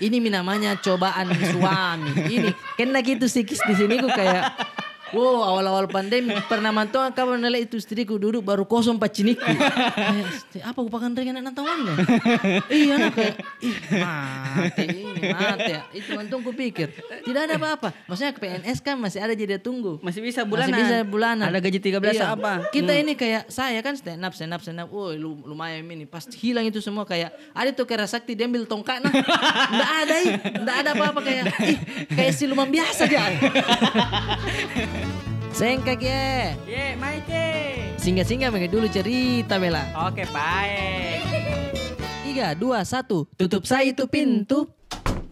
Ini namanya cobaan suami. Ini kena gitu sikis di sini ku kayak Wow awal-awal pandemi pernah mantau kawan nilai itu istriku duduk baru kosong paciniku. Kayak, apa pakai ringan anak tawannya? iya nak kayak ih mati ini mati ya. Itu mantung ku pikir tidak ada apa-apa. Maksudnya ke PNS kan masih ada jadi tunggu. Masih bisa bulanan. Masih bisa bulanan. Ada gaji 13 Iya. apa? Kita ini kayak saya kan stand up stand up stand up. Lu- lumayan ini pasti hilang itu semua kayak ada tuh kira sakti dia ambil tongkat nah. Enggak ada ih. Enggak ada apa-apa kayak ih, kayak siluman biasa dia. Sengkak ya. Ye, Maike. Singgah-singgah pakai dulu cerita Bella. Oke, baik. Tiga, dua, satu. Tutup saya itu pintu.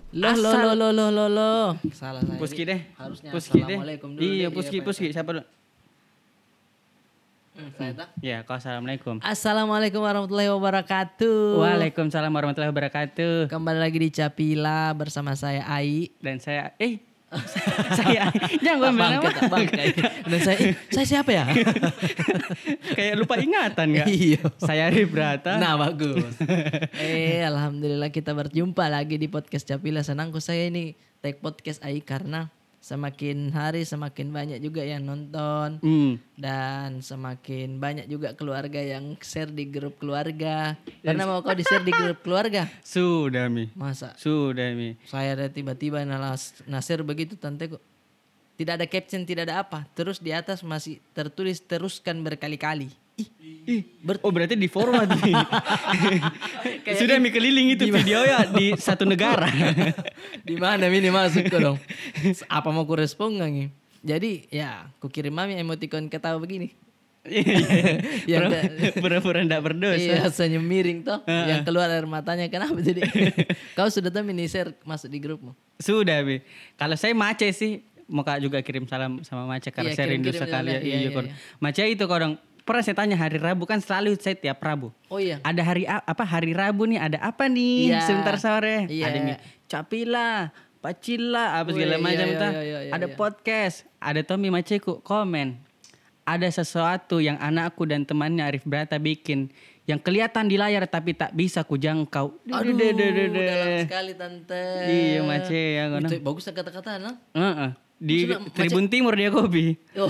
Loh, loh, Asal- loh, loh, loh, loh, loh. Salah saya. Puski deh. Harusnya Puski deh. dulu. Iya, deh, Puski, Pak. Puski. Siapa dulu? Hmm, saya tak? Ya, kau assalamualaikum. Assalamualaikum warahmatullahi wabarakatuh. Waalaikumsalam warahmatullahi wabarakatuh. Kembali lagi di Capila bersama saya Ai. Dan saya, eh, saya, jangan gue bilang bangke. Dan saya, eh, saya siapa ya? Kayak lupa ingatan nggak? Iya. Saya Ribrata. Nah bagus. eh alhamdulillah kita berjumpa lagi di podcast Capila. Senangku saya ini take podcast Ai karena semakin hari semakin banyak juga yang nonton Hmm. dan semakin banyak juga keluarga yang share di grup keluarga. Karena mau kau di share di grup keluarga? Sudah, Mi. Masa Sudah, Mi. saya ada tiba-tiba nalas nasir begitu tante kok. Tidak ada caption, tidak ada apa. Terus di atas masih tertulis teruskan berkali-kali. Ih, Ih, oh berarti di forward nih. Sudah mi keliling itu video ya di satu negara. di mana ini masuk kok dong? Apa mau ku respon nggak nih? Jadi ya, ku kirim mami emoticon ketawa begini. yang Pura- Pura-pura enggak berdosa. iya senyum miring toh, yang keluar air matanya kenapa jadi? Kau sudah tahu mini share masuk di grupmu? Sudah, Bi. Kalau saya Mace sih, mau Kak juga kirim salam sama Mace karena Iya, saya rindu sekali ya. ya, iya, Iya, iya. Mace itu kodong pernah saya tanya hari Rabu kan selalu saya tiap Rabu. Oh iya. Ada hari apa hari Rabu nih ada apa nih Iya. sebentar sore Iya. ada nih capila pacila apa segala macam iya, tah. iya, iya, iya, ada iya. podcast ada Tommy Maceku komen ada sesuatu yang anakku dan temannya Arif Brata bikin yang kelihatan di layar tapi tak bisa ku jangkau Aduh, dalam sekali tante. Iya, Mace, ya. Itu bagus kata-kata. Heeh. Di Maksudnya, Tribun Timur dia kopi Oh,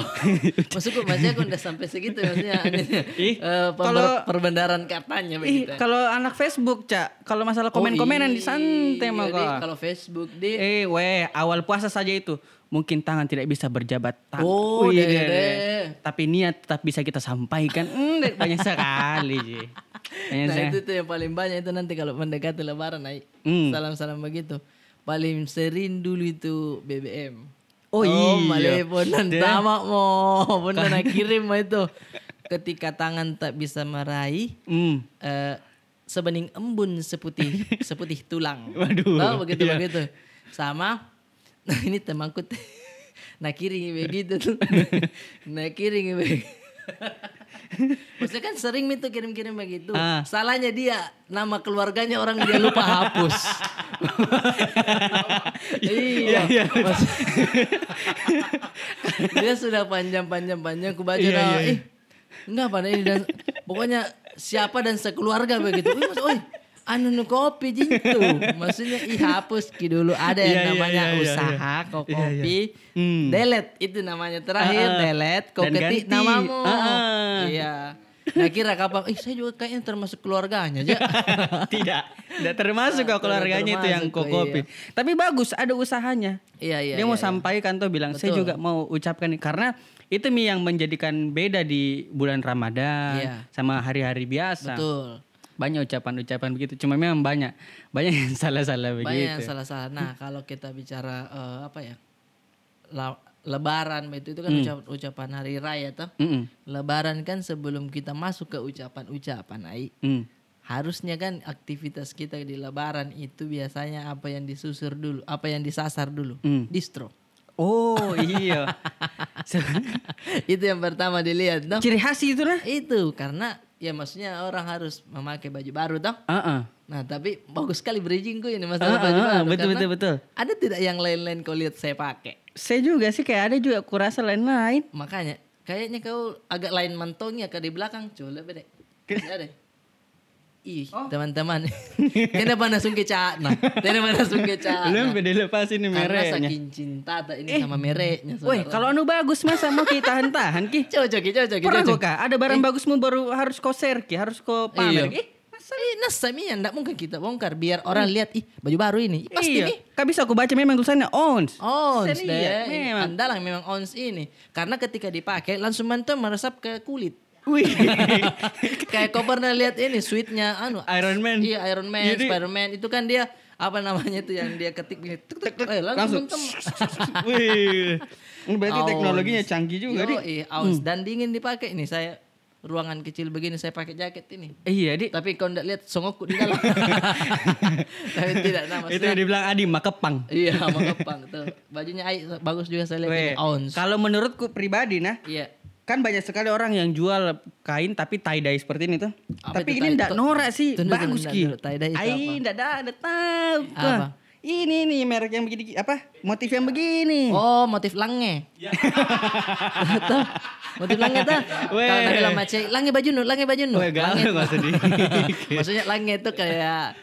maksudku maksudnya aku udah sampai segitu maksudnya Ih, eh, pember- kalau- perbendaran katanya begitu. kalau anak Facebook, Cak, kalau masalah komen-komenan di santai mah Oh, iya, Di- kok. Kalau Facebook di Eh, weh, awal puasa saja itu. Mungkin tangan tidak bisa berjabat tangan. Oh, Wih, deh, deh, deh. Tapi niat tetap bisa kita sampaikan. Deh, banyak sekali, Ji. Banyak Nah sekali. itu tuh yang paling banyak itu nanti kalau mendekati lebaran naik Hmm. salam-salam begitu. Paling sering dulu itu BBM. Oh, iya. Maleponan Deh. tamak mo. Benar nak kirim mah itu. Ketika tangan tak bisa meraih Hmm. eh, sebening embun seputih seputih tulang. Waduh, Tahu begitu iya. begitu. Sama nah ini temanku nah kiring begitu tuh. nah kiring begitu. Maksudnya kan sering itu kirim-kirim begitu. Ah. Salahnya dia nama keluarganya orang dia lupa hapus. iya. iya. Maksud- dia sudah panjang-panjang panjang ku baca Iya, iya, iya. enggak pada ini dan pokoknya siapa dan sekeluarga begitu. Oi, anu nu kopi jintu. Maksudnya ih hapus ki dulu ada yang Iya, iya, namanya iya, iya, usaha kok Iya, iya. kopi. Hmm. Delete itu namanya terakhir Ah, ah. delete Dan ketik namamu. Ah, ah. Iya. Nah kira kapan, ih saya juga kayaknya termasuk keluarganya aja. tidak, tidak termasuk kok keluarganya itu yang termasuk, kok kopi. Tapi bagus, ada usahanya. iya iya. dia mau iya, iya. sampaikan tuh bilang saya Betul. juga mau ucapkan karena itu mi yang menjadikan beda di bulan Ramadan Iya. sama hari-hari biasa. Betul. Banyak ucapan-ucapan begitu. Cuma memang banyak banyak yang salah-salah Banyak begitu. yang salah-salah. Nah, kalau kita bicara eh, apa ya? la- lebaran itu itu kan Hmm. ucap- ucapan hari raya toh. Mm-mm. Lebaran kan sebelum kita masuk ke ucapan-ucapan ai Mm. harusnya kan aktivitas kita di lebaran itu biasanya apa yang disusur dulu, apa yang disasar dulu? Hmm. Distro. Oh iya. Itu yang pertama dilihat toh. Ciri khas itu lah. Itu karena ya maksudnya orang harus memakai baju baru toh. Heeh. Nah, tapi bagus sekali bridgingku ini Ah, masalah ah, baju baru. betul karena betul betul. Ada tidak yang lain-lain kau lihat saya pakai? Saya juga sih kayak ada juga kurasa lain-lain. Makanya kayaknya kau agak lain mantongnya ke di belakang. Coba beda. Ada. Ih Oh. teman-teman. Kenapa langsung ke Cana? Kenapa langsung ke Cana? Belum beda lepas ini Karena mereknya. saking cinta tak ini sama mereknya. Woi, kalau anu bagus masa mau kita tahan-tahan ki? cocok, Ki, cocok, Ki, Pernah kok? Ada barang bagusmu baru harus kau share ki, harus kau pamer Iya. ki? Ih, nasa mi enggak mungkin kita bongkar biar orang lihat ih baju baru ini. Ih, Pasti iya. nih. Kak bisa aku baca memang tulisannya ons. Ons deh. memang. Andalang memang ons ini. Karena ketika dipakai langsung mantu meresap ke kulit. Wih. Kayak kau pernah lihat ini sweetnya anu Iron Man. Iya Iron Man, Jadi- Spider-Man itu kan dia apa namanya tuh yang dia ketik gini tuk, tuk, tuk, eh, langsung, Langsung. Wih. Ini berarti Ons. teknologinya canggih juga Yo, iya, ons dan dingin dipakai ini saya ruangan kecil begini saya pakai jaket ini. Iya di. Tapi kau enggak lihat songokku di dalam. Tapi tidak nah, Itu yang dibilang Adi makepang. Iya, mengepang tuh. Bajunya Ai bagus juga saya lihat ons. Kalau menurutku pribadi nah, Iya. Kan banyak sekali orang yang jual kain tapi tie dye seperti ini tuh. Apa tapi itu ini ndak norak sih, tunggu, bagus tunggu, ki. Tie dye itu apa? ndak ada, tahu. Apa? Ini nih merek yang begini apa? Motif yang begini. Oh, motif lange. Tuh, motif lange tuh. Weh. Kalau Nabila Mace, lange baju nu, lange baju nu. Weh, galau Lange nggak sedih. Maksudnya lange itu kayak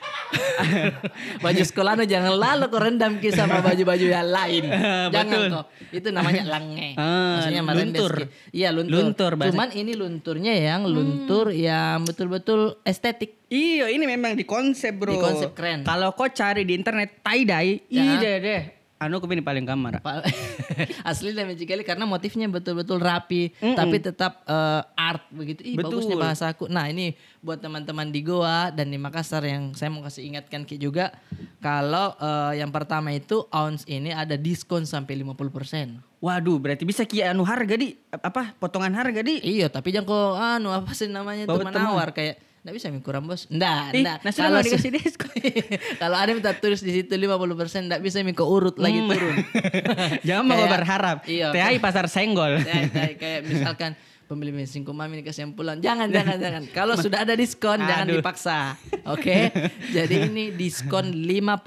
baju sekolah nu jangan lalu kau rendam ki sama baju-baju yang lain. jangan Betul. kok. Itu namanya lange. Ah, Maksudnya luntur. Iya, luntur. Luntur bahasa- Cuman ini lunturnya yang luntur yang betul-betul estetik. Iya, ini memang di konsep bro. Di konsep keren. Kalau kau cari di internet tie dye, Ya. ide deh. Anu aku pilih paling kamar. Asli lah magic kali karena motifnya betul-betul rapi tapi tetap eh, art begitu. Ih Betul. bagusnya bahasa aku. Nah, ini buat teman-teman di Goa dan di Makassar yang saya mau kasih ingatkan Ki juga kalau eh, yang pertama itu ounce ini ada diskon sampai 50%. Waduh, berarti bisa ki anu harga di apa potongan harga di. Iya, tapi jangan kok anu apa sih namanya Bawa teman. menawar kayak Nggak bisa mi kurang bos. Nggak, Ih, nggak. se- dikasih diskon. kalau ada minta tulis di situ 50% nggak bisa mi ke urut lagi Hmm. turun. Jangan mau berharap. Iya. THI pasar senggol. Ya, kayak, kayak misalkan pembeli bensin mami dikasih. Jangan, jangan, jangan. Kalau sudah ada diskon jangan Aduh. dipaksa. Oke. Jadi ini diskon 50%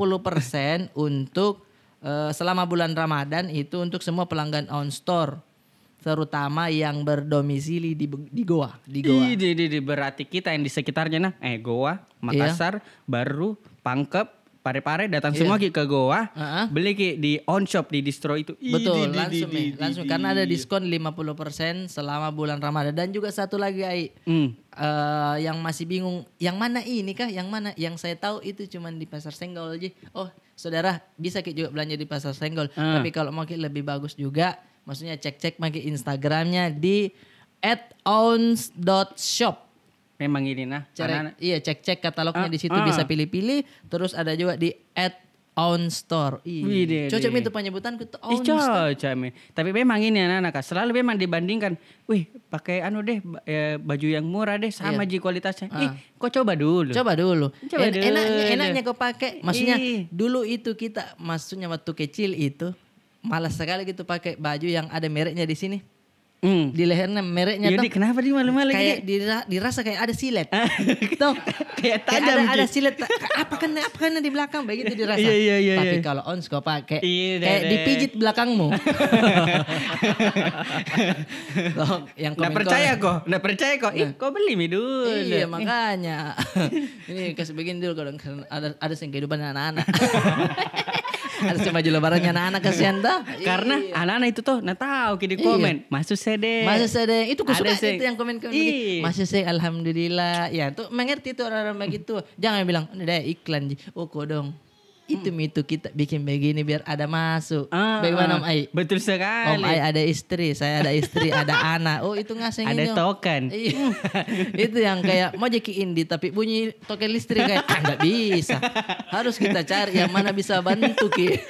untuk eh, selama bulan Ramadan itu untuk semua pelanggan on store. Terutama yang berdomisili di di Goa, di Goa. Ih, di, di, di, berarti kita yang di sekitarnya nah, eh Goa, Iya. Makassar, Baru, Pangkep, Pare-pare datang Iya. semua ki ke Goa, Heeh. beli ki di on shop di distro itu. Betul, di, langsung nih, di, langsung karena ada di. diskon 50% selama bulan Ramadan dan juga satu lagi Ai. Hmm. eh yang masih bingung yang mana ini kah yang mana yang saya tahu itu cuman di pasar senggol aja oh saudara bisa Ki juga belanja di pasar senggol Ah. tapi kalau mau Ki lebih bagus juga maksudnya cek-cek maki instagramnya di @ounce.shop Memang ini nah. Cara, iya cek-cek katalognya Ah, di situ ah. bisa pilih-pilih terus ada juga di @ounce.store Ih, Widih, cocok widih. itu penyebutanku tuh Ih, Ounce. cocok. Tapi memang ini anak-anak Kak, selalu memang dibandingkan, wih pakai anu deh eh, baju yang murah deh sama ji kualitasnya. Ih, kok coba dulu. Coba dulu. Coba En- dulu. Enaknya, enaknya kau pakai. Maksudnya Ih. dulu itu kita, maksudnya waktu kecil itu malas sekali gitu pakai baju yang ada mereknya di sini. Hmm. Di lehernya mereknya Jadi tuh kenapa di malu-malu kayak dira- dirasa kayak ada silet. tuh. Kayak Kayak ada, ada silet. Apa kan apa kan di belakang begitu dirasa. Iya, iya, iya, Tapi iya. kalau ons kau pakai Iya, kayak deh. dipijit belakangmu. Tuh, yang Nggak komen-komen. percaya kok, nggak percaya kok. Ih, kok beli mi dulu. Iya makanya. Ini kasih begini dulu kalau ada ada yang kehidupan anak-anak. Ada yang baju lebarannya anak-anak kasihan dah. Karena anak-anak itu tuh, nah tahu ki di komen, masuk sede. Masih sedang itu ku suka Ada sih. itu yang komen-komen. Masih sih alhamdulillah. Ya tuh mengerti tuh orang-orang begitu. Jangan bilang deh iklan. Oh kodong. Itu itu kita bikin begini biar ada masuk. Ah, Bagaimana Om ah. Ai? Betul Om sekali. Ai ada istri, saya ada istri, ada anak. Oh itu ngasih Ada token. Iya. itu yang kayak mau jadi indie tapi bunyi token listrik kayak ah, nggak bisa. Harus kita cari yang mana bisa bantu ki.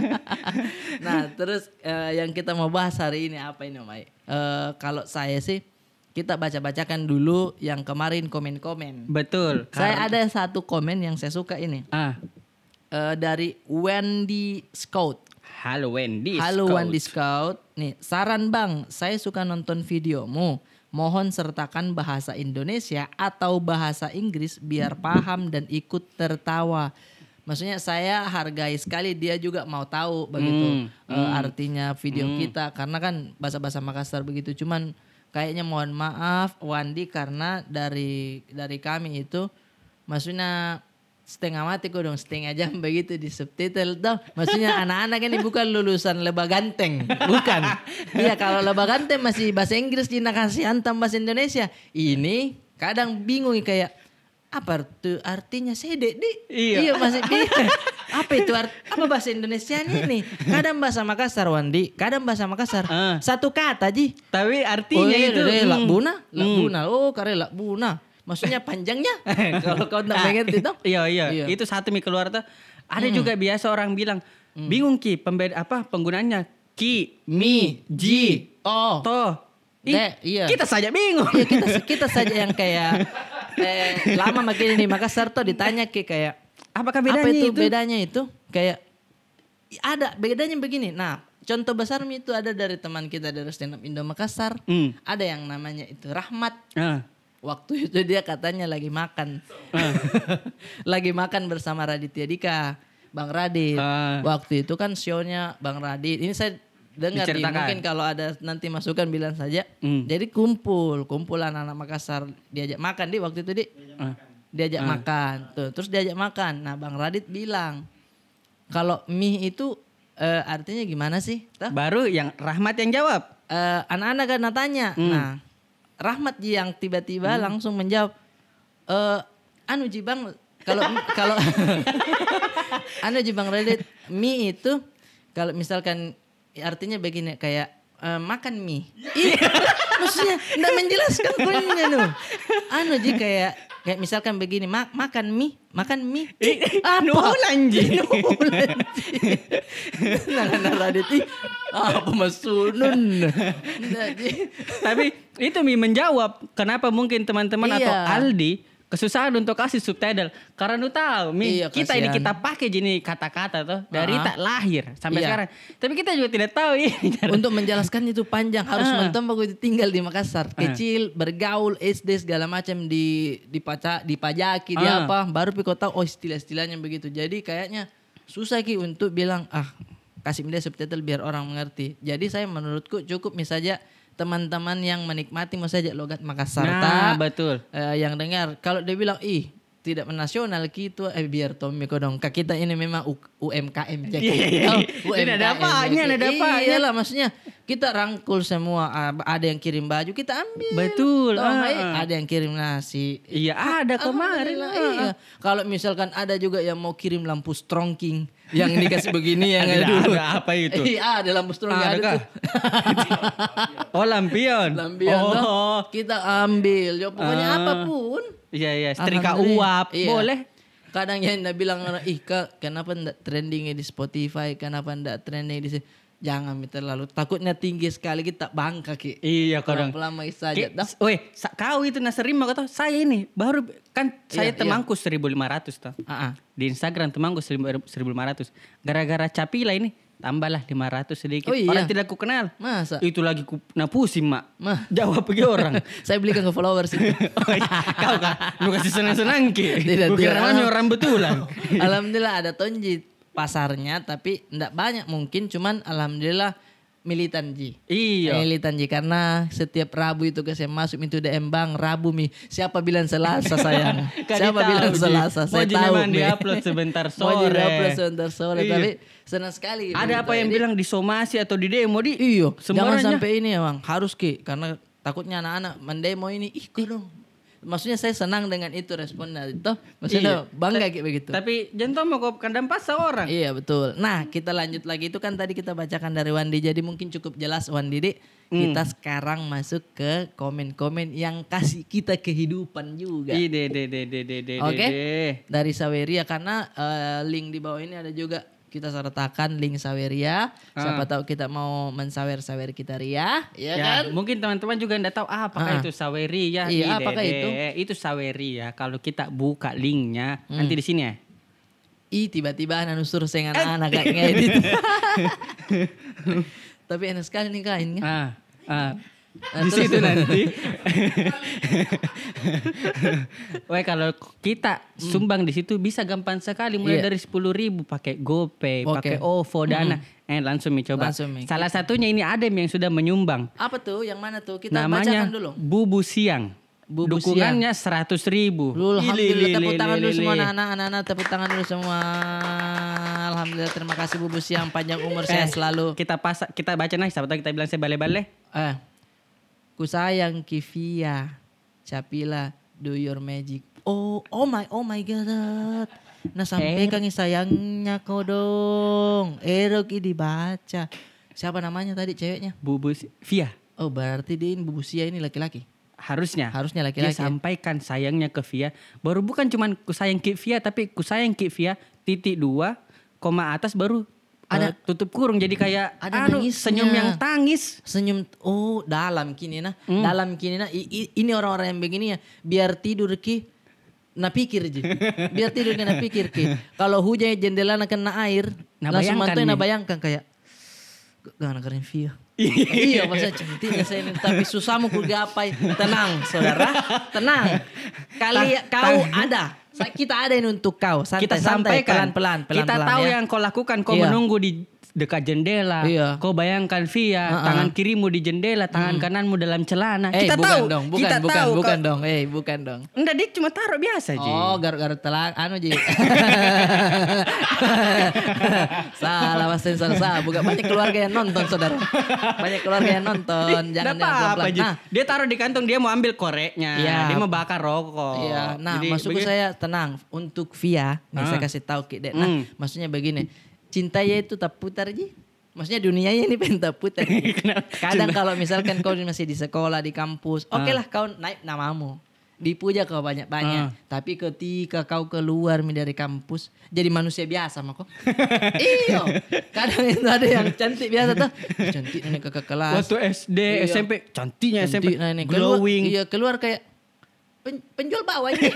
nah terus eh, yang kita mau bahas hari ini apa ini Om Ai? Eh, kalau saya sih kita baca-bacakan dulu yang kemarin komen-komen. Betul. Saya ada satu komen yang saya suka ini Ah, Eh, dari Wendy Scout. halo Wendy. Halo Scout. Wendy Scout. Nih, saran Bang, saya suka nonton videomu. Mohon sertakan bahasa Indonesia atau bahasa Inggris biar paham dan ikut tertawa. Maksudnya saya hargai sekali dia juga mau tahu begitu Hmm, eh, artinya video kita karena kan bahasa-bahasa Makassar begitu. Cuman kayaknya mohon maaf Wandi karena dari dari kami itu maksudnya setengah mati kok dong setengah jam begitu di subtitle tuh maksudnya anak-anak ini bukan lulusan lebah ganteng bukan iya kalau lebah ganteng masih bahasa Inggris Cina kasih hantam bahasa Indonesia ini kadang bingung kayak apa tuh artinya sede di Iya. masih bingung. apa itu art, apa bahasa Indonesia ini kadang bahasa Makassar Wandi kadang bahasa Makassar Ah. satu kata ji Tapi artinya oh, iya, itu iya, hmm. lakbuna, lakbuna. Oh, kare lakbuna. Maksudnya panjangnya. Kalau kau tak mengerti toh. Iya, iya Iya. itu satu mi keluar tuh. Ada juga biasa orang bilang bingung ki pembeda apa penggunaannya ki mi ji Oh. to. Ih, De, iya. Kita saja bingung. Iya kita kita saja yang kayak eh, lama makin di Makassar tuh ditanya ke kayak Apakah bedanya apa itu, itu? bedanya itu kayak ada bedanya begini. Nah, contoh besar mi itu ada dari teman kita dari stand up Indo Makassar. Hmm. Ada yang namanya itu Rahmat. Ah. Waktu itu dia katanya lagi makan. Lagi makan bersama Raditya Dika, Bang Radit. Ah. Waktu itu kan show-nya Bang Radit. Ini saya dengar nih, mungkin kalau ada nanti masukan bilang saja. Hmm. Jadi kumpul, kumpulan anak Makassar diajak makan di waktu itu di Ah. diajak makan. Tuh, terus diajak makan. Nah, Bang Radit bilang kalau mie itu eh, artinya gimana sih? Tah? Baru yang Rahmat yang jawab. Eh, anak-anak kan tanya. Hmm. Nah, Rahmat Ji yang tiba-tiba langsung menjawab, eh, anu Ji Bang, kalau kalau anu Ji Bang Reddit, mie itu kalau misalkan artinya begini kayak eh, makan mie. Iya, maksudnya enggak menjelaskan poinnya nu. Anu Ji kayak kayak misalkan begini, ma- makan mie, makan mie. Eh, Apa? nuhulan, Ji. Nuhulan, Ji. Nah, nah, Radit, ih, apa masunun? Nah. Tapi itu mi menjawab kenapa mungkin teman-teman atau Iya. Aldi kesusahan untuk kasih subtitle karena lu tahu mi Iya, kita ini kita pakai gini kata-kata tuh dari Ah. tak lahir sampai Iya. sekarang tapi kita juga tidak tahu ini cara- Untuk menjelaskan itu panjang harus Ah. mentok aku tinggal di Makassar. Kecil, bergaul, SD segala macam di dipaca, dipajaki, di Ah. apa, baru piko tahu oh istilah-istilahnya begitu. Jadi kayaknya susah ki untuk bilang ah kasih dia subtitle biar orang mengerti. Jadi saya menurutku cukup misalnya teman-teman yang menikmati misalnya logat Makassar Nah, betul. eh, yang dengar kalau dia bilang ih tidak menasional gitu eh biar Tommy kodong Kak kita ini memang U- UMKM jadi Iya, iya, iya. Tidak ada apanya, tidak ada apanya. Iyalah maksudnya kita rangkul semua Ah, ada yang kirim baju kita ambil Betul, Toh, ah, baik, ah. ada yang kirim nasi iya ada kemarin ah, iya. Kalau misalkan ada juga yang mau kirim lampu strongking yang dikasih begini yang Ada, dulu. ada apa itu? Iya, ada lampu strongking Ada ada, tuh. oh lampion Lampion oh toh, kita ambil. Ya, pokoknya Ah. apa pun. iya iya setrika Alhamdulillah. uap Iya. boleh Kadang yang bilang ih kak kenapa ndak trendingnya di Spotify, kenapa ndak trending di sini. Jangan terlalu takutnya tinggi sekali kita bangka ki. iya kadang Lama saja. Weh, kau itu naserima kau tahu saya ini baru kan saya Iya, temangku 1500 toh. Ah, ah. Di Instagram temangku 1500. Gara-gara Capila ini tambahlah 500 sedikit. Oh, iya. Orang tidak ku kenal. Masa? Itu lagi ku na pusing, Mak. Mah. Jawab pergi orang. Saya belikan ke followers itu. Oh, iya. kau kan lu kasih senang-senang ki. Tidak, tidak. orang betulan. alhamdulillah ada tonji pasarnya tapi ndak banyak mungkin cuman alhamdulillah militan ji. iya. Militan ji karena setiap Rabu itu ke saya masuk itu DM Bang Rabu mi. Siapa bilang Selasa sayang? Siapa bilang Ji. Mau Mau saya tahu. Mi. di-upload sebentar Mau sore. di-upload sebentar sore Iya. tapi senang sekali. Ada apa yang Jadi, bilang disomasi atau di demo di? Iyo, jangan Sembaranya. sampai ini ya bang, harus ki, karena takutnya anak-anak mendemo ini, ih kok dong. Maksudnya saya senang dengan itu responnya itu, maksudnya Iya. bangga kayak begitu. Tapi jangan mau kau kandang pas seorang. Iya betul. Nah kita lanjut lagi itu kan tadi kita bacakan dari Wandi, jadi mungkin cukup jelas Wandi Dik. Kita sekarang masuk ke komen-komen yang kasih kita kehidupan juga. Ide, de, de, de, de, de, Oke. de. Dari Saweria karena eh, link di bawah ini ada juga kita sertakan link Saweria. Siapa tahu kita mau mensawer-sawer kita Ria, ya, Ya, kan? mungkin teman-teman juga enggak tahu ah, apakah Ah. itu saweri ya. Iya, Ide, apakah de. itu? Itu saweri ya. Kalau kita buka linknya Hmm. nanti di sini ya. Ih tiba-tiba anak nusur saya anak-anak kayak ngedit. Tapi enak sekali nih kain kan. Ah, ah. Nah, di situ nanti. Wah kalau kita sumbang di situ bisa gampang sekali mulai Iya. dari sepuluh ribu pakai GoPay, Oke. pakai OVO, Dana. Eh langsung Mi coba. Langsung, Mi. Salah satunya ini ada Mi yang sudah menyumbang. Apa tuh? Yang mana tuh? Kita Namanya bacakan dulu. Bubu Siang. Bubu Dukungannya seratus ribu. Alhamdulillah tepuk tangan dulu semua anak-anak, anak-anak tepuk tangan dulu semua. Alhamdulillah terima kasih Bu Bus yang panjang umur Eh, sehat selalu. Kita pas kita baca nih, siapa tahu kita bilang saya bale-bale. Eh, ku sayang Kivia, Capila, do your magic. Oh, oh my, oh my god. Nah sampaikan nih sayangnya kau dong. Erok ini dibaca. Siapa namanya tadi ceweknya? Bubu Si- Via. Oh berarti dia ini Bu Busia ini laki-laki. Harusnya. Harusnya Dia laki-laki. sampaikan sayangnya ke Via. Baru bukan cuman ku sayang ke Via, tapi ku sayang ke Via titik dua, koma atas baru ada Ada- tutup kurung. Jadi kayak ada anu, nangisnya. senyum yang tangis. Senyum, oh dalam kini nah, Hmm. dalam kini nah. I- i- ini orang-orang yang begini ya, biar tidur ki, nah pikir ji, biar tidur ki, nah pikir ki. Kalau hujan jendela na kena air, Nah, langsung mantu na bayangkan kayak, gak nak keren via. iya, masa cantiknya saya ini, tapi susahmu ku gapai. Tenang, saudara, tenang. Kali kau ada, kita ada ini untuk kau. Santai, kita pelan-pelan, pelan-pelan. kita tahu ya. yang kau lakukan. Kau Iya. menunggu di dekat jendela. Iya. Kau bayangkan Via, Uh-uh. tangan kirimu di jendela, tangan kananmu dalam celana. Eh, kita bukan tahu. dong, bukan, kita bukan, tahu. bukan kau- dong, eh, bukan dong. Enggak, dia cuma taruh biasa, Ji. Oh, garuk-garuk telang, anu Ji. Salah mas sensor salah. Bukan banyak keluarga yang nonton saudara. Banyak keluarga yang nonton. Jangan pelan-pelan. Ji. Nah, Dia taruh di kantong, dia mau ambil koreknya. Iya. Dia mau bakar rokok. Iya, nah Jadi maksudku begi- saya tenang untuk Via, nih saya Ah. kasih tahu Ki Dek. Nah, Hmm. maksudnya begini, cinta ya itu tak putar Ji. Maksudnya dunianya ini pengen tak putar. Kadang kalau misalkan kau masih di sekolah, di kampus, oke Ah. lah kau naik namamu. Dipuja kau banyak-banyak. Ah. Tapi ketika kau keluar dari kampus, jadi manusia biasa mah kok. iya. Kadang itu ada yang cantik biasa tuh. Cantik nih kakak kelas. Waktu SD, Iya. SMP, cantiknya SMP. Cantik, nah ini. Keluar, glowing. Iya, keluar kayak pen- penjual bawah ini.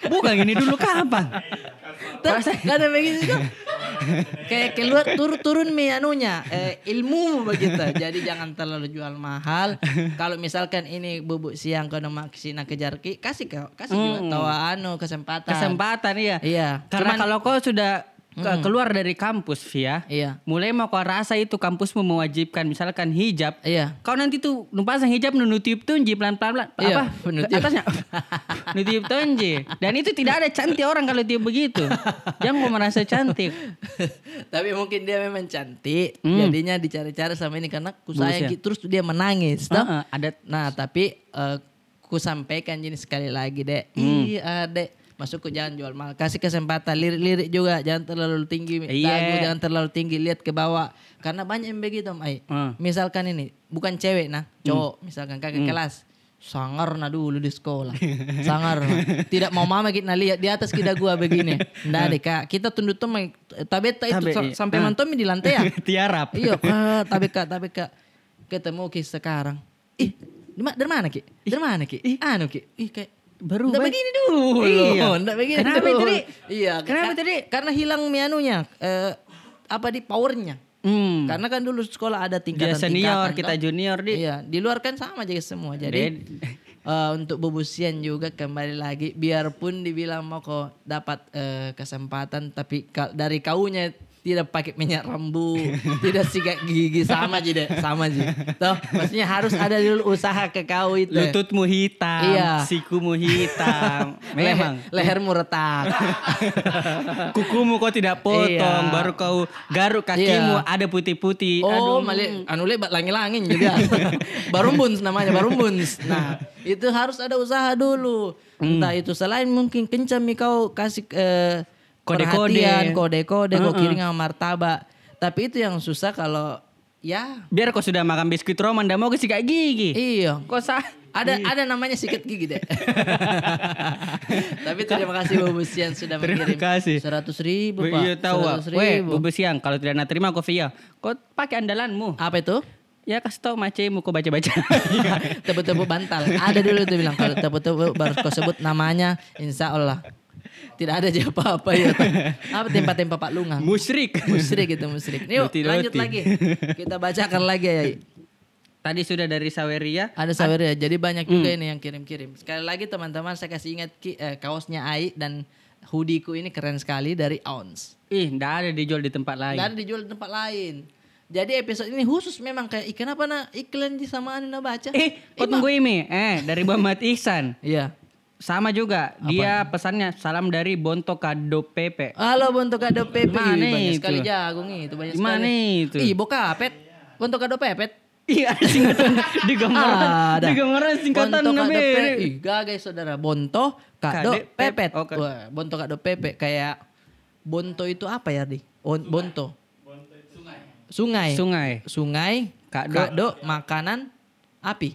Bukan ini dulu kapan? Gak ada begitu tuh. Kayak keluar turun turun mi anunya eh, ilmu begitu. Jadi jangan terlalu jual mahal. Kalau misalkan ini bubuk siang kau nak kesina kejar ki, kasih kau kasih juga Hmm. tawa anu kesempatan. Kesempatan iya. Iya. Karena Cuman- kalau kau sudah ke- keluar dari kampus, Via, Iya. mulai mau kau rasa itu kampusmu mewajibkan misalkan hijab, Iya. kau nanti tuh numpasang hijab nutup tunji pelan-pelan Iya, apa menutup. atasnya nutup tunji dan itu tidak ada cantik orang kalau tiup begitu jangan mau merasa cantik Tapi mungkin dia memang cantik, Hmm. jadinya dicari-cari sama ini karena ku sayang ya. Ki. terus dia menangis. toh. Heeh, ada Nah tapi eh, ku sampaikan jadi sekali lagi dek. Hmm. Iya dek. Masuk ke jangan jual mahal. Kasih kesempatan lirik-lirik juga. Jangan terlalu tinggi. Iya. Lagu jangan terlalu tinggi. Lihat ke bawah. Karena banyak yang begitu Om Ai. Hmm. Misalkan ini. Bukan cewek nah. Cowok. Misalkan kakak kelas. Sangar na dulu di sekolah. Sangar na. Tidak mau mama kita lihat di atas kita gua begini. Nggak deh kak. Kita tunduk tuh tabeta itu Tabe, iya. sampai mantomi di lantai ya. tiarap Iya, kak, tapi kak, tapi kak, ketemu ki sekarang. Ih, dari mana ki? Dari mana ki? Anu ki? Ih kayak Baru Nggak baik. begini dulu. Iya. Nggak begini Kenapa dulu. tadi? Iya. Kenapa tadi? Karena hilang mianunya. Eh, apa di powernya. Hmm. Karena kan dulu sekolah ada dia tingkatan senior kita junior di Iya, di luar kan sama aja semua. Jadi eh, untuk bebusian juga kembali lagi biarpun dibilang mau kok dapat eh, kesempatan tapi ka- dari kaunya tidak pakai minyak rambut, tidak sikat gigi sama aja deh, sama aja. Toh, maksudnya harus ada dulu usaha ke kau itu. lututmu hitam Iya. sikumu hitam Leher, memang lehermu retak. kukumu kau tidak potong Iya. baru kau garuk kakimu Iya. ada putih-putih Oh, Aduh. mali anu lebat langin-langin juga. Barumbuns namanya, barumbuns. Nah, itu harus ada usaha dulu. Hmm. Entah itu selain mungkin kencam kau kasih eh, Kode-kode. kode-kode, kau Uh-uh. kirim sama martabak. Tapi itu yang susah kalau ya biar kau sudah makan biskuit roman dan mau ke sikat gigi iya. kau sah Ada ada namanya sikat gigi deh. Tapi terima kasih Bu Busian sudah Terima mengirim kasih. seratus ribu pak. Iya tahu. Wak. 100 Weh, ribu. bubur siang kalau tidak terima kau via. Kau pakai andalanmu. Apa itu? Ya kasih tahu macemu kau baca-baca. tepuk-tepuk bantal. Ada dulu tuh bilang kalau tepuk-tepuk baru kau sebut namanya, insya Allah tidak ada aja apa-apa ya. Apa tempat-tempat Pak Lungang? Musyrik. Musrik itu musrik. Nih, yuk, lanjut lagi. Kita bacakan lagi ya. Tadi sudah dari Saweria. Ada Saweria. Jadi banyak juga ini yang kirim-kirim. Sekali lagi teman-teman saya kasih ingat ki- eh, kaosnya Ai dan hoodieku ini keren sekali dari Ounce. Ih, nggak ada dijual di tempat lain. Nggak ada dijual di tempat lain. Jadi episode ini khusus memang kayak "Ih, kenapa na iklan di samaan na baca? Eh, kau tunggu ini. Eh, dari Muhammad Ihsan. Iya. Sama juga. Dia pesannya salam dari Bonto Kado Pepe. Halo Bonto Kado Pepe. Mana Ih, banyak itu? sekali jagung itu banyak Gimana sekali. itu? Ih, bokapet. Bonto Kado Pepet. Iya, singkatan di gambaran. Ada. Di gambaran singkatan Bonto Kado Pepe. Ih, gagai saudara. Bonto Kado Kade Pepet. Pepet. Oke. Wah, Bonto Kado Pepe kayak Bonto itu apa ya, Di? On- Bonto. Sungai. Sungai. Sungai. Kado. Kado makanan api.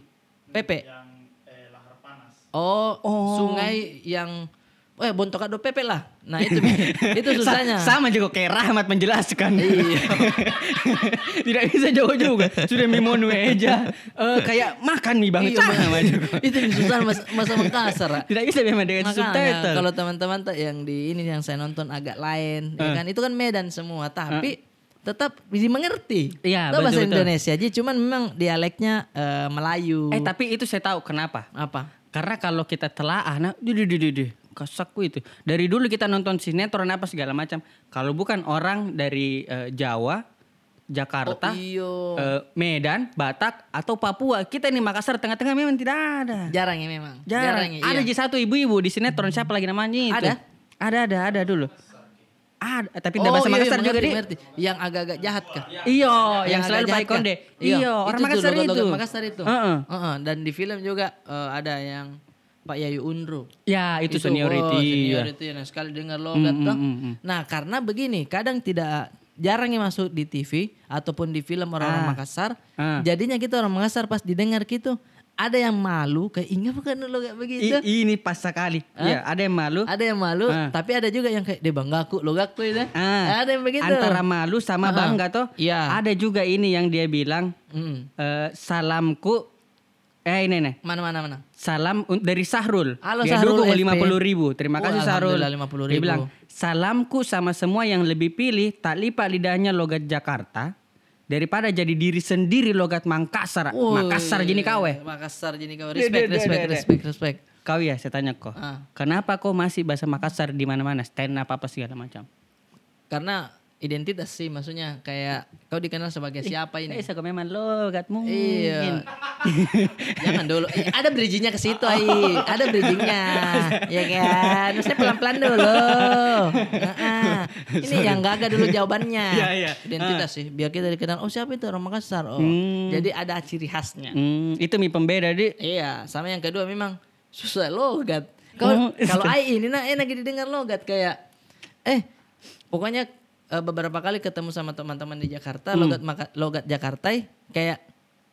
Pepe. Oh, sungai yang Eh, Bonto Kado Pepe lah. Nah, itu itu susahnya. Sa- sama juga kayak Rahmat menjelaskan. Iya. Tidak bisa jauh juga. Sudah mimonu aja. Eh, kayak makan mie banget Iya, sama juga. itu yang susah mas, masa Makassar. Tidak bisa memang dengan Makanya subtitle. kalau teman-teman tak yang di ini yang saya nonton agak lain, ya Eh. kan itu kan Medan semua, tapi tetap dimengerti. Iya, Tahu bahasa. Indonesia aja, cuman memang dialeknya eh, Melayu. Eh tapi itu saya tahu kenapa. apa? Karena kalau kita telaah, nah, di di di di di, kasakku itu. Dari dulu kita nonton sinetron apa segala macam. Kalau bukan orang dari eh, Jawa, Jakarta, Oh, iyo. eh, Medan, Batak atau Papua, kita ini Makassar tengah-tengah memang tidak ada. Jarang ya memang. Jarang. ya, ada iya. aja satu ibu-ibu di sinetron siapa lagi namanya itu? Ada? Ada ada ada dulu. Ada, tapi Oh, bahasa iya, Makassar iya, juga mengerti. Yang agak-agak jahat kah? Iyo, yang, agak selalu baik konde. Iya, Iyo, orang itu Makassar itu. Makassar itu. Heeh. Heeh, Dan di film juga eh, ada yang Pak Yayu Unru. Ya, itu, oh, seniority. ya. seniority yang sekali dengar logat Mm, toh. mm, mm, Nah, karena begini, kadang tidak jarang yang masuk di TV ataupun di film orang-orang Ah. Makassar. Ah. Jadinya kita orang Makassar pas didengar gitu, ada yang malu kayak ingat bukan logat begitu. I- ini pas sekali. Iya, ada yang malu. Ada yang malu, Ah. tapi ada juga yang kayak dia banggaku, logatku itu. Ah, Ada yang begitu. Antara malu sama Ah, bangga toh. iya. Ada juga ini yang dia bilang Hmm. eh, salamku eh ini nih. Mana mana mana. Salam dari Sahrul. Halo, dia Sahrul dukung FP. 50 ribu. Terima Wah, kasih Sahrul. Alhamdulillah 50.000. Dia bilang, salamku sama semua yang lebih pilih tak lipat lidahnya logat Jakarta daripada jadi diri sendiri logat Makassar. Woi, Makassar jadi kawe. Makassar jadi kawe. Respect, respect, deh. respect, respect. Kau ya saya tanya kok. Ah. Kenapa kau masih bahasa Makassar di mana-mana stand up apa segala macam? Karena identitas sih maksudnya kayak kau dikenal sebagai siapa ini? Eh, kau memang logat mungkin. Iya. Jangan dulu. Eh, ada bridgingnya ke situ, Ai. Ada bridgingnya. ya kan? Saya pelan-pelan dulu. Heeh. Ini yang gagal dulu jawabannya. Iya, iya. Identitas sih. Biar kita dikenal, oh siapa itu orang Makassar. Oh. Hmm. Jadi ada ciri khasnya. Hmm, itu mi pembeda di. Iya, sama yang kedua memang susah logat. Kau Oh, kalau ai ini nah enak didengar logat kayak eh pokoknya eh, beberapa kali ketemu sama teman-teman di Jakarta Hmm. logat maka, logat Jakarta kayak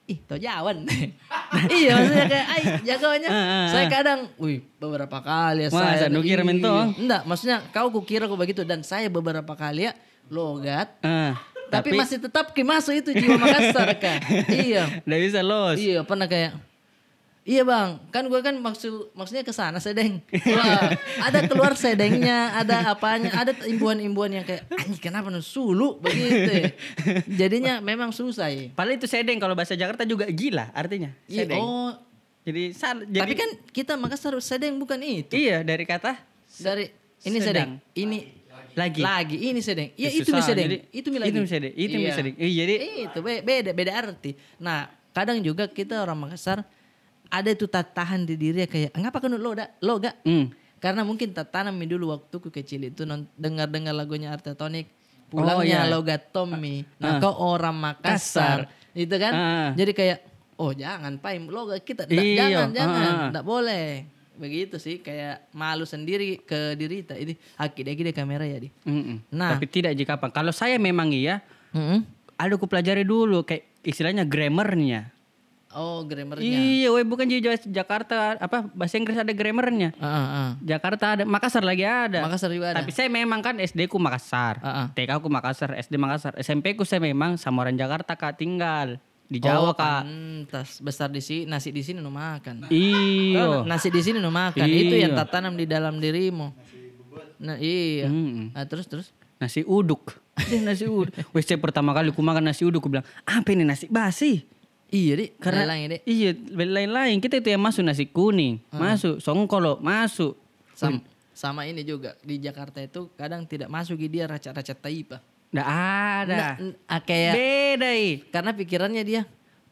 ih tau jawan. iya maksudnya kayak ai jagoannya. Ah, ah, saya ah. kadang wih beberapa kali ya Masa, saya. nu kira mentong? Enggak, maksudnya kau kukira kau begitu dan saya beberapa kali ya logat Ah, tapi, masih tetap ke masuk itu jiwa Makassar kak. iya. Nggak bisa los. Iya pernah kayak Iya bang, kan gue kan maksud maksudnya ke sana sedeng. Wah, ada keluar sedengnya, ada apanya, ada imbuhan-imbuhan yang kayak anjing kenapa nu sulu begitu. ya." Jadinya memang susah ya. Padahal itu sedeng kalau bahasa Jakarta juga gila artinya. Iya, Sedeng. oh, Jadi sal, jadi tapi kan kita Makassar sedeng bukan itu. iya dari kata Dari ini Sedang. sedeng, ini lagi. lagi, ini sedeng. Iya Ya, itu susah. sedeng, Jadi, itu mi lagi. itu sedeng, itu Iya. sedeng. Iya, jadi- itu be- beda beda arti. Nah kadang juga kita orang Makassar ada itu tatahan di diri kayak ngapa kan lo da lo gak Hmm. karena mungkin tak tanam mi dulu waktu ku kecil itu non- dengar-dengar lagunya Artetonik Oh, pulangnya iya. logat Tommy Ah. nah kau orang Makassar itu kan Ah. jadi kayak oh jangan paim logat kita Nggak, Iya, jangan jangan ah, ah. nggak boleh begitu sih kayak malu sendiri ke diri kita ini deh gede kamera ya di Mm-mm. Nah. Tapi tidak jika apa. Kalau saya memang iya, Mm-mm. ada ku pelajari dulu kayak istilahnya grammarnya. Oh grammarnya Iya, weh bukan di Jawa- Jakarta apa bahasa Inggris ada grammarnya. Ah, ah, ah. Jakarta ada, Makassar lagi ada. Makassar juga ada Tapi saya memang kan SD ku Makassar, Ah, ah. TK ku Makassar, SD Makassar, SMP ku saya memang sama orang Jakarta kak tinggal di Jawa oh, kak. pantas besar di sini nasi di sini nu makan Iyo. Nasi di sini nu makan. Itu yang Iya. tak tanam di dalam dirimu. Nah, iya. Mm-mm. Nah, terus terus. Nasi uduk. Nasi uduk. Wes saya pertama kali ku makan nasi uduk ku bilang, apa ini nasi basi? Iya deh, Karena karena deh. iya lain-lain kita itu yang masuk nasi kuning, masuk songkolo, masuk. Sama, sama ini juga di Jakarta itu kadang tidak masuk dia raca-raca taipa. Nggak ada. Nggak, ah, kayak Beda ih. karena pikirannya dia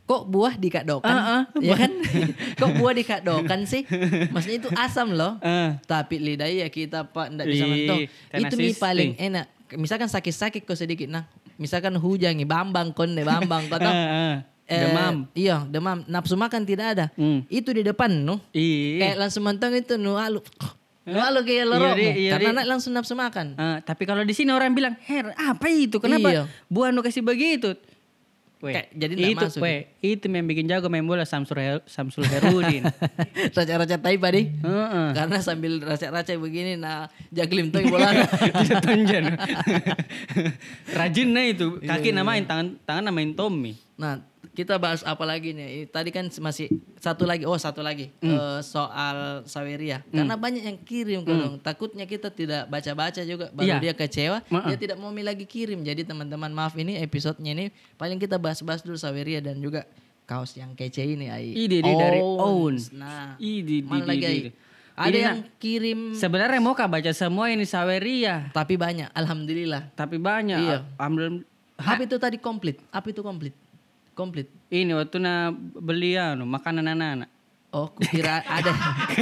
kok buah dikadokan Ah, ah. ya kan kok buah dikadokan sih maksudnya itu asam loh Ah. tapi lidah ya kita pak ndak bisa karena itu sistem. paling enak misalkan sakit-sakit kok sedikit nah misalkan hujan nih bambang kon bambang kau tahu. Eh, Demam. iya demam nafsu makan tidak ada Hmm. itu di depan no Iya. kayak langsung mentong itu nu alu nu alu kayak Iya, lorok Di, iya, karena anak langsung nafsu makan Ah, tapi kalau di sini orang bilang, "Her, apa itu? Kenapa Iya. buah nu kasih begitu?" Weh, Kayak jadi itu, masuk. weh, itu yang bikin jago main bola Samsul Her- Samsul Herudin. raca-raca tai padi Heeh. karena sambil raca-raca begini nah jaglim toy bola. Rajin nah itu, kaki namain, tangan tangan namain Tommy. Nah, kita bahas apa lagi nih? Tadi kan masih satu lagi. Oh, satu lagi. Eh, soal Saweria. Karena banyak yang kirim kalau takutnya kita tidak baca-baca juga baru Iya. dia kecewa, Ma-ah. dia tidak mau lagi kirim. Jadi teman-teman maaf ini episodenya ini paling kita bahas-bahas dulu Saweria dan juga kaos yang kece ini ai. Ide, dari. Owens. Nah, Ide, mana lagi ai? Ada Ini, yang kirim Sebenarnya mau kah baca semua ini Saweria, tapi banyak. Alhamdulillah. tapi banyak. Iya. Alhamdulillah. Apa itu tadi komplit? Apa itu komplit? Komplit. Ini waktu na beli anu makanan anak-anak. Oh, kukira ada.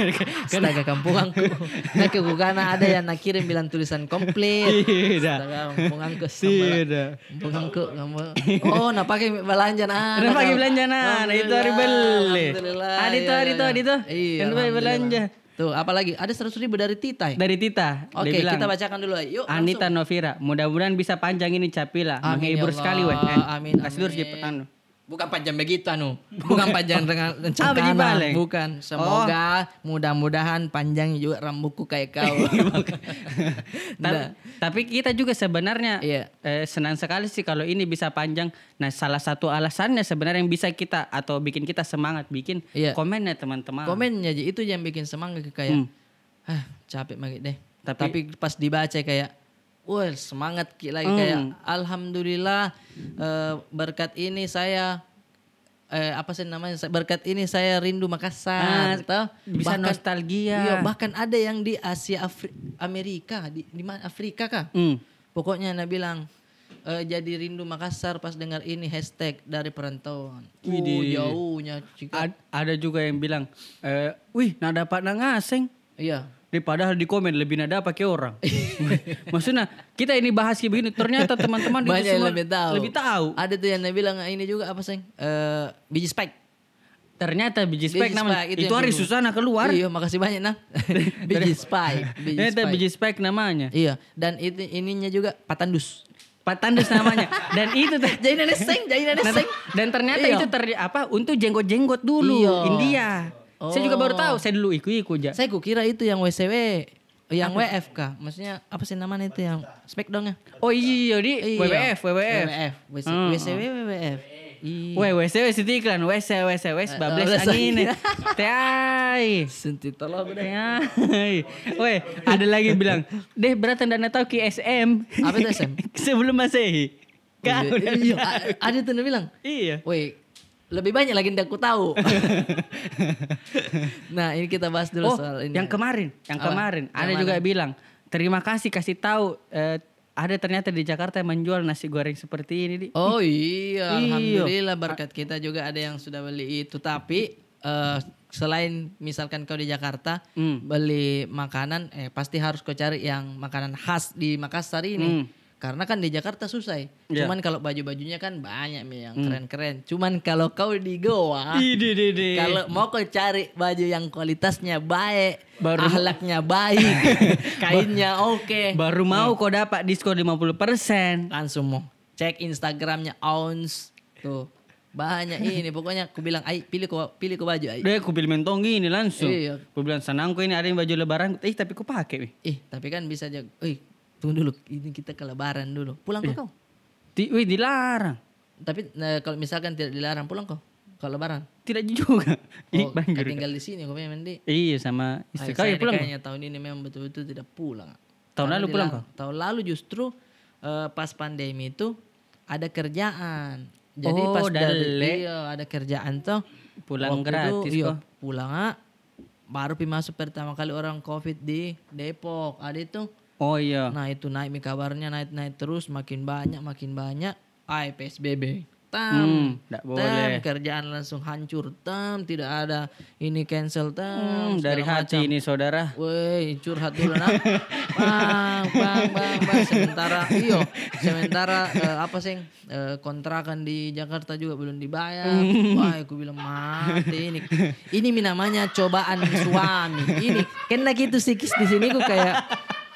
Astaga kampunganku. Nah, kukana ada yang nak kirim bilang tulisan komplit. Tidak. Astaga kampunganku. Tidak. Kampunganku. kamu. Oh, nak pakai belanja nah. Udah pagi belanja nah, itu hari beli. Alhamdulillah. Adi tuh, Iya, iya, iya. adi tuh. Iya. Yang beli alhamdulillah. belanja. Tuh, apa lagi? Ada seratus ribu dari Tita. ya? Dari Tita, Oke, bilang, kita bacakan dulu. Yuk, Anita Novira, mudah-mudahan bisa panjang ini capila. Menghibur ya sekali weh. Eh, Amin, Kasih lurus amin. di anu. Bukan panjang begitu anu. Bukan panjang dengan rencana. Apa dibalik? Bukan. Semoga mudah-mudahan panjang juga rambutku kayak kau. Ta- Tapi kita juga sebenarnya Iya. eh, senang sekali sih kalau ini bisa panjang. Nah, salah satu alasannya sebenarnya yang bisa kita atau bikin kita semangat bikin Iya. komennya teman-teman. Komennya itu yang bikin semangat kayak Hmm. ah capek banget deh. Tapi- Tapi, pas dibaca kayak wah semangat ki- lagi kayak Hmm. alhamdulillah eh, berkat ini saya eh, apa sih namanya berkat ini saya rindu Makassar Ah, toh. bisa nostalgia. Iya, bahkan ada yang di Asia Afri- Amerika di di mana Afrika kah? Hmm. Pokoknya Anda bilang eh, jadi rindu Makassar pas dengar ini hashtag dari perantauan. Oh, Widih. jauhnya. Cika. Ad- ada juga yang bilang, eh, wih, nah dapat nang ngaseng. Iya. Padahal di komen lebih nada pakai orang. Maksudnya kita ini bahas kayak begini, ternyata teman-teman itu Banyak yang semua lebih tahu. Lebih tahu. Ada tuh yang bilang ini juga apa sih? Eh biji spike. Ternyata biji spek namanya. spike, itu Itu, hari dulu. Susana keluar. Iya, makasih banyak nah. biji spike. Biji Ternyata spike. biji spek namanya. Iya, dan itu ininya juga patandus. Patandus namanya. Dan itu nenek seng, jadi nenek dan, seng. dan ternyata Iya. itu ter apa untuk jenggot-jenggot dulu Iya. India. Saya juga baru Oh. tahu, saya dulu iku-iku aja. Saya kukira itu yang WCW, yang WFK. Maksudnya apa sih namanya itu yang spek dongnya? Oh iya di Iya. WWF, WWF. WWF. WC, Hmm. WCW, WWF. Weh, WC WC itu iklan, WC WC bables bables angin. Teai. Senti tolong. Teai. Weh, ada lagi bilang, "Deh, berat anda tahu ki SM." Apa itu SM? Sebelum Masehi. A- ada tuh bilang. Iya. Woi, lebih banyak lagi yang aku tahu. nah, ini kita bahas dulu Oh, soal ini. yang kemarin, yang Apa? kemarin Yang ada mana? juga bilang, "Terima kasih kasih tahu eh, ada ternyata di Jakarta yang menjual nasi goreng seperti ini, Di." Oh iya, alhamdulillah berkat kita juga ada yang sudah beli itu. Tapi eh, selain misalkan kau di Jakarta Hmm. beli makanan, eh pasti harus kau cari yang makanan khas di Makassar ini. Hmm. Karena kan di Jakarta susah. ya. Iya. Cuman kalau baju-bajunya kan banyak Mi, yang keren-keren. Cuman kalau kau di Goa, kalau mau kau cari baju yang kualitasnya baik, Baru- ahlaknya baik, kainnya oke, Baru mau kau dapat diskon 50%. langsung mau cek Instagramnya Ons tuh banyak ini pokoknya aku bilang ay pilih kau pilih kau baju ay Deh, aku pilih mentong ini langsung. Iya. Aku bilang senangku ini ada yang baju lebaran. Eh, tapi aku pakai. ih tapi kan bisa aja ih tunggu dulu ini kita ke lebaran dulu pulang kok kau Di, wih, dilarang. tapi eh, kalau misalkan tidak dilarang pulang kau kalau lebaran Tidak juga. Oh, banjir. kau tinggal di sini kau memang di Iya, sama istri kau saya ya pulang. kau? kayaknya tahun ini memang betul-betul tidak pulang Tahun Karena lalu pulang dilarang. tahun lalu justru eh, pas pandemi itu ada kerjaan Jadi Oh, pas dari iya ada kerjaan tuh Pulang gratis itu, iya, kok. pulang ah, baru pi masuk pertama kali orang covid di Depok ada itu Oh iya. nah itu naik mi kabarnya naik naik terus makin banyak makin banyak ay PSBB tam Hmm, nggak tam, boleh. kerjaan langsung hancur tam tidak ada ini cancel tam Hmm, dari hati ini saudara. Woi, curhat dulu nak. Bang, bang, bang, bang. Sementara, iyo, sementara eh, apa sih eh, kontrakan di Jakarta juga belum dibayar. Wah, aku bilang mati ini. Ini namanya cobaan suami. Ini kena gitu sikis di sini ku kayak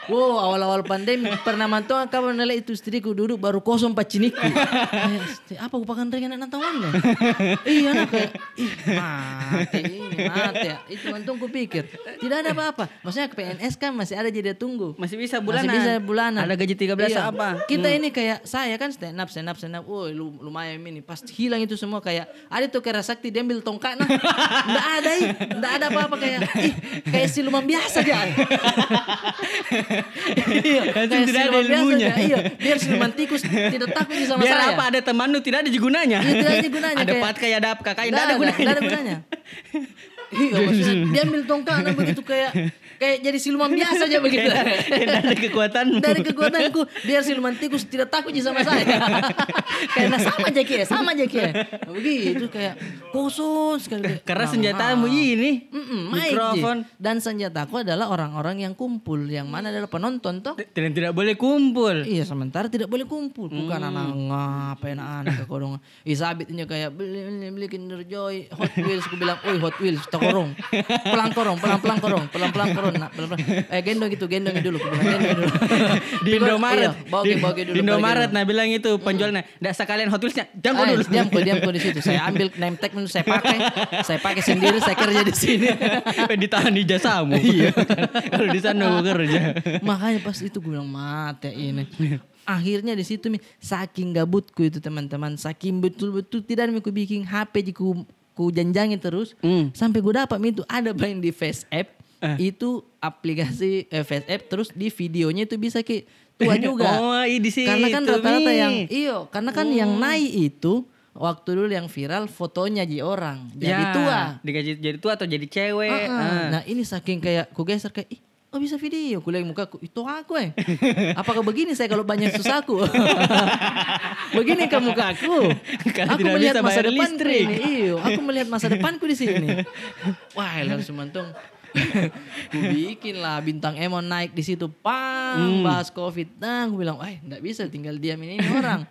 Wow, awal-awal pandemi pernah mantau kabar nilai itu istriku duduk baru kosong paciniku. Kayak, "Sti, apa aku pakai dengan anak tahuannya? iya nak kayak, mati mati ya. Itu mantung ku pikir. Tidak ada apa-apa. Maksudnya ke PNS kan masih ada jadi tunggu. Masih bisa bulanan. Masih bisa bulanan. Ada gaji 13 Iya. apa? Kita ini kayak saya kan stand up, stand up, stand up. Lu- lumayan ini. Pas hilang itu semua kayak ada tuh kera sakti dia ambil tongkat nah. Nggak ada ih. Nggak ada apa-apa kayak ih, kayak siluman biasa dia. Iya, kayak tidak ada biasa ilmunya. dia. Iya, biar siluman tikus tidak takut sama Biar saya. apa ada teman lu tidak ada gunanya. Iya, tidak ada gunanya, ada kayak- pat kayak ada kakak tidak ada gunanya. nggak ada gunanya. Iya, maksudnya dia ambil tongkat begitu kayak kayak jadi siluman biasa aja begitu. Tidak ada kekuatanmu. Dari kekuatanku biar siluman tikus tidak takut sama saya. Karena sama aja Ki, sama aja Ki. Nah, Begitu kayak kosong sekali. Karena Nah, senjatamu nah. ini. Ji. mikrofon. Dan senjataku adalah orang-orang yang kumpul, yang mana adalah penonton toh. Tidak tidak boleh kumpul. Iya sementara tidak boleh kumpul Bukan Hmm. anak ngapain anak ke kodong Isabit ini kayak beli beli, beli Kinder Joy Hot Wheels Aku bilang Oi Hot Wheels kita korong Pelan korong Pelan pelan korong Pelan pelan korong nak pelan pelan Eh gendong gitu Gendong dulu gendong dulu Di Indomaret. Iya, bawa di, bawa dulu di Indomaret nah bilang itu penjualnya. Nggak sekalian Hot Wheelsnya. Jangan kau Ay, dulu. diam kok, diam kok di situ. Saya ambil name tag itu saya pakai, saya pakai sendiri, saya kerja di sini. Ditahan di jasamu. Iya. Kalau di sana gue kerja. Makanya pas itu gue bilang mati ini. Akhirnya di situ saking gabutku itu teman-teman, saking betul-betul tidak ku bikin HP di ku, janjangin terus. Hmm. Sampai gue dapat itu ada main di Face App. Eh. Itu aplikasi eh, Face App terus di videonya itu bisa ke tua juga. Oh, iya, di Karena kan situ, rata-rata yang iyo, karena kan yang naik itu waktu dulu yang viral fotonya di orang jadi Ya, tua. Digaji jadi tua atau jadi cewek. Ah, ah. Ah. Nah ini saking kayak ku geser kayak ih oh bisa video ku lihat mukaku itu aku eh apakah begini saya kalau banyak susahku begini ke Kalau aku tidak melihat bisa masa depanku listrik. ini iyo aku melihat masa depanku di sini wah langsung mantung ku bikin lah bintang Emon naik di situ pang Hmm. bahas covid nah aku bilang wah nggak bisa tinggal diam ini orang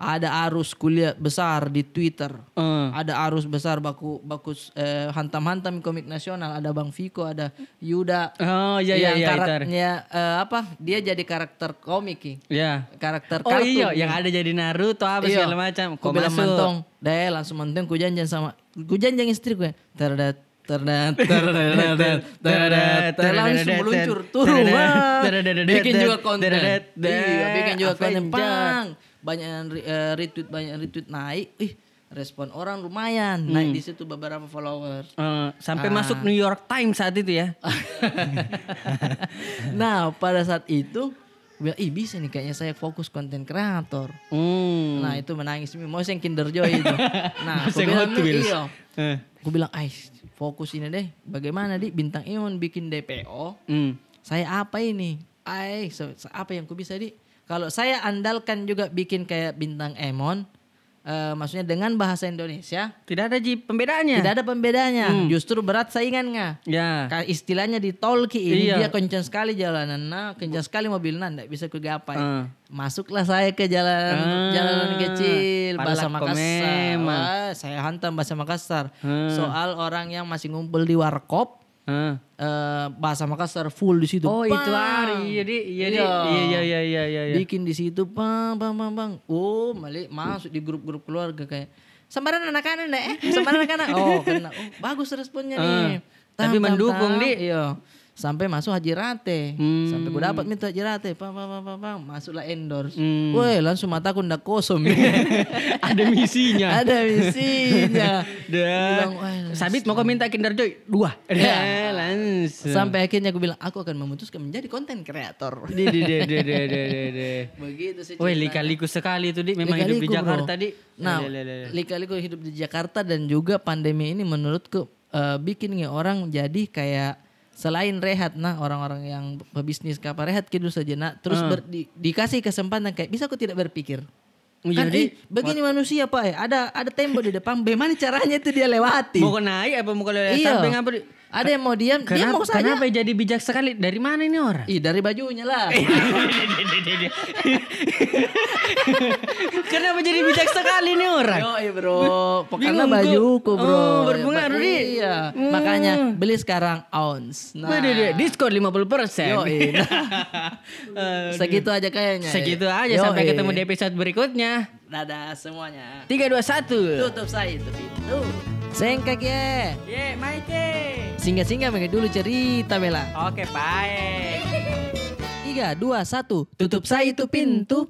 ada arus kuliah besar di Twitter Eh. ada arus besar baku bakus eh, hantam-hantam komik nasional ada Bang Viko ada Yuda Oh iya iya yang iya. Karakternya eh, apa dia jadi karakter komik. Ya. karakter Oh kartun iya, yang ada jadi Naruto apa Iya. segala macam. Ku Kok bilang mantong deh langsung mantong ku janjian sama ku janjian istri gue terdat terdat terdat terdat langsung meluncur turun. Bikin juga konten. Iya bikin juga konten. Pang banyak eh, retweet banyak retweet naik. Ih respon orang lumayan naik di situ beberapa followers. Eh, sampai Ah. masuk New York Times saat itu ya. nah pada saat itu bilang, ih bisa nih kayaknya saya fokus konten kreator. Hmm. Nah itu menangis. Mau yang Kinder Joy itu. Nah aku bilang iya. Aku bilang, Ais fokus ini deh. Bagaimana di bintang Emon bikin DPO? Hmm. Saya apa ini? Ais apa yang ku bisa di? Kalau saya andalkan juga bikin kayak bintang Emon, eh, maksudnya dengan bahasa Indonesia, Tidak ada ji pembedaannya. tidak ada pembedanya. Hmm. Justru berat saingannya. Ya. Istilahnya di tol ki ini Iya. dia kencang sekali jalanan, nah kencang sekali mobil nah, nggak bisa ku gapai. Eh. Masuklah saya ke jalan Ah, jalanan kecil bahasa Makassar. Wah, saya hantam bahasa Makassar. Hmm. Soal orang yang masih ngumpul di warkop Eh, bahasa Makassar full di situ. Oh itu hari. Jadi iya di. Iya. Iya iya iya iya iya. Bikin di situ bang bang bang bang. Oh, malik masuk di grup-grup keluarga kayak sambaran anak-anak eh sambaran anak-anak. Oh, kena. Oh, bagus responnya nih. Ah, tapi mendukung, Di. Iya. Sampai masuk Haji Rate. Hmm. Sampai ku dapat minta Haji Rate. Pam, pam, pam, pam, pam. Masuklah endorse. Hmm. Woi langsung mataku ndak kosong. Ada misinya. Ada misinya. Dah. Bilang, "Wah, Sabit mau kau minta Kinder Joy dua. Ya. Langsung. Sampai akhirnya aku bilang aku akan memutuskan menjadi konten kreator. Di, di, di, di, di, di. Begitu sih. Woi, lika-liku sekali itu di memang hidup di bro. Jakarta di. Nah, lika-liku hidup di Jakarta dan juga pandemi ini menurutku eh, bikin nih orang jadi kayak selain rehat nah orang-orang yang pebisnis kapal rehat gitu saja nah terus Ah. ber- di- dikasih kesempatan kayak bisa aku tidak berpikir Oh, kan jadi- eh, begini manusia pak eh, ada ada tembok di depan bagaimana caranya itu dia lewati Mau naik apa mau lewat Iya. samping apa? di- ada yang mau diam dia Kenapa, mau saja kenapa jadi bijak sekali? Dari mana ini orang? Ih dari bajunya lah kenapa jadi bijak sekali nih orang? Yo bro, karena bajuku bro. Oh, berpengaruh, Di. Iya, Hmm. makanya beli sekarang ounce. Nah, Waduh, diskon 50%. yo segitu aja kayaknya. Segitu aja Yoi. sampai ketemu di episode berikutnya. Dadah semuanya. 3 2 1. Tutup saya itu pintu. Sengkak ya. Ye, Maike. Singgah-singgah mengenai dulu cerita Bella. Oke, baik. Tiga, dua, satu. Tutup saya itu pintu.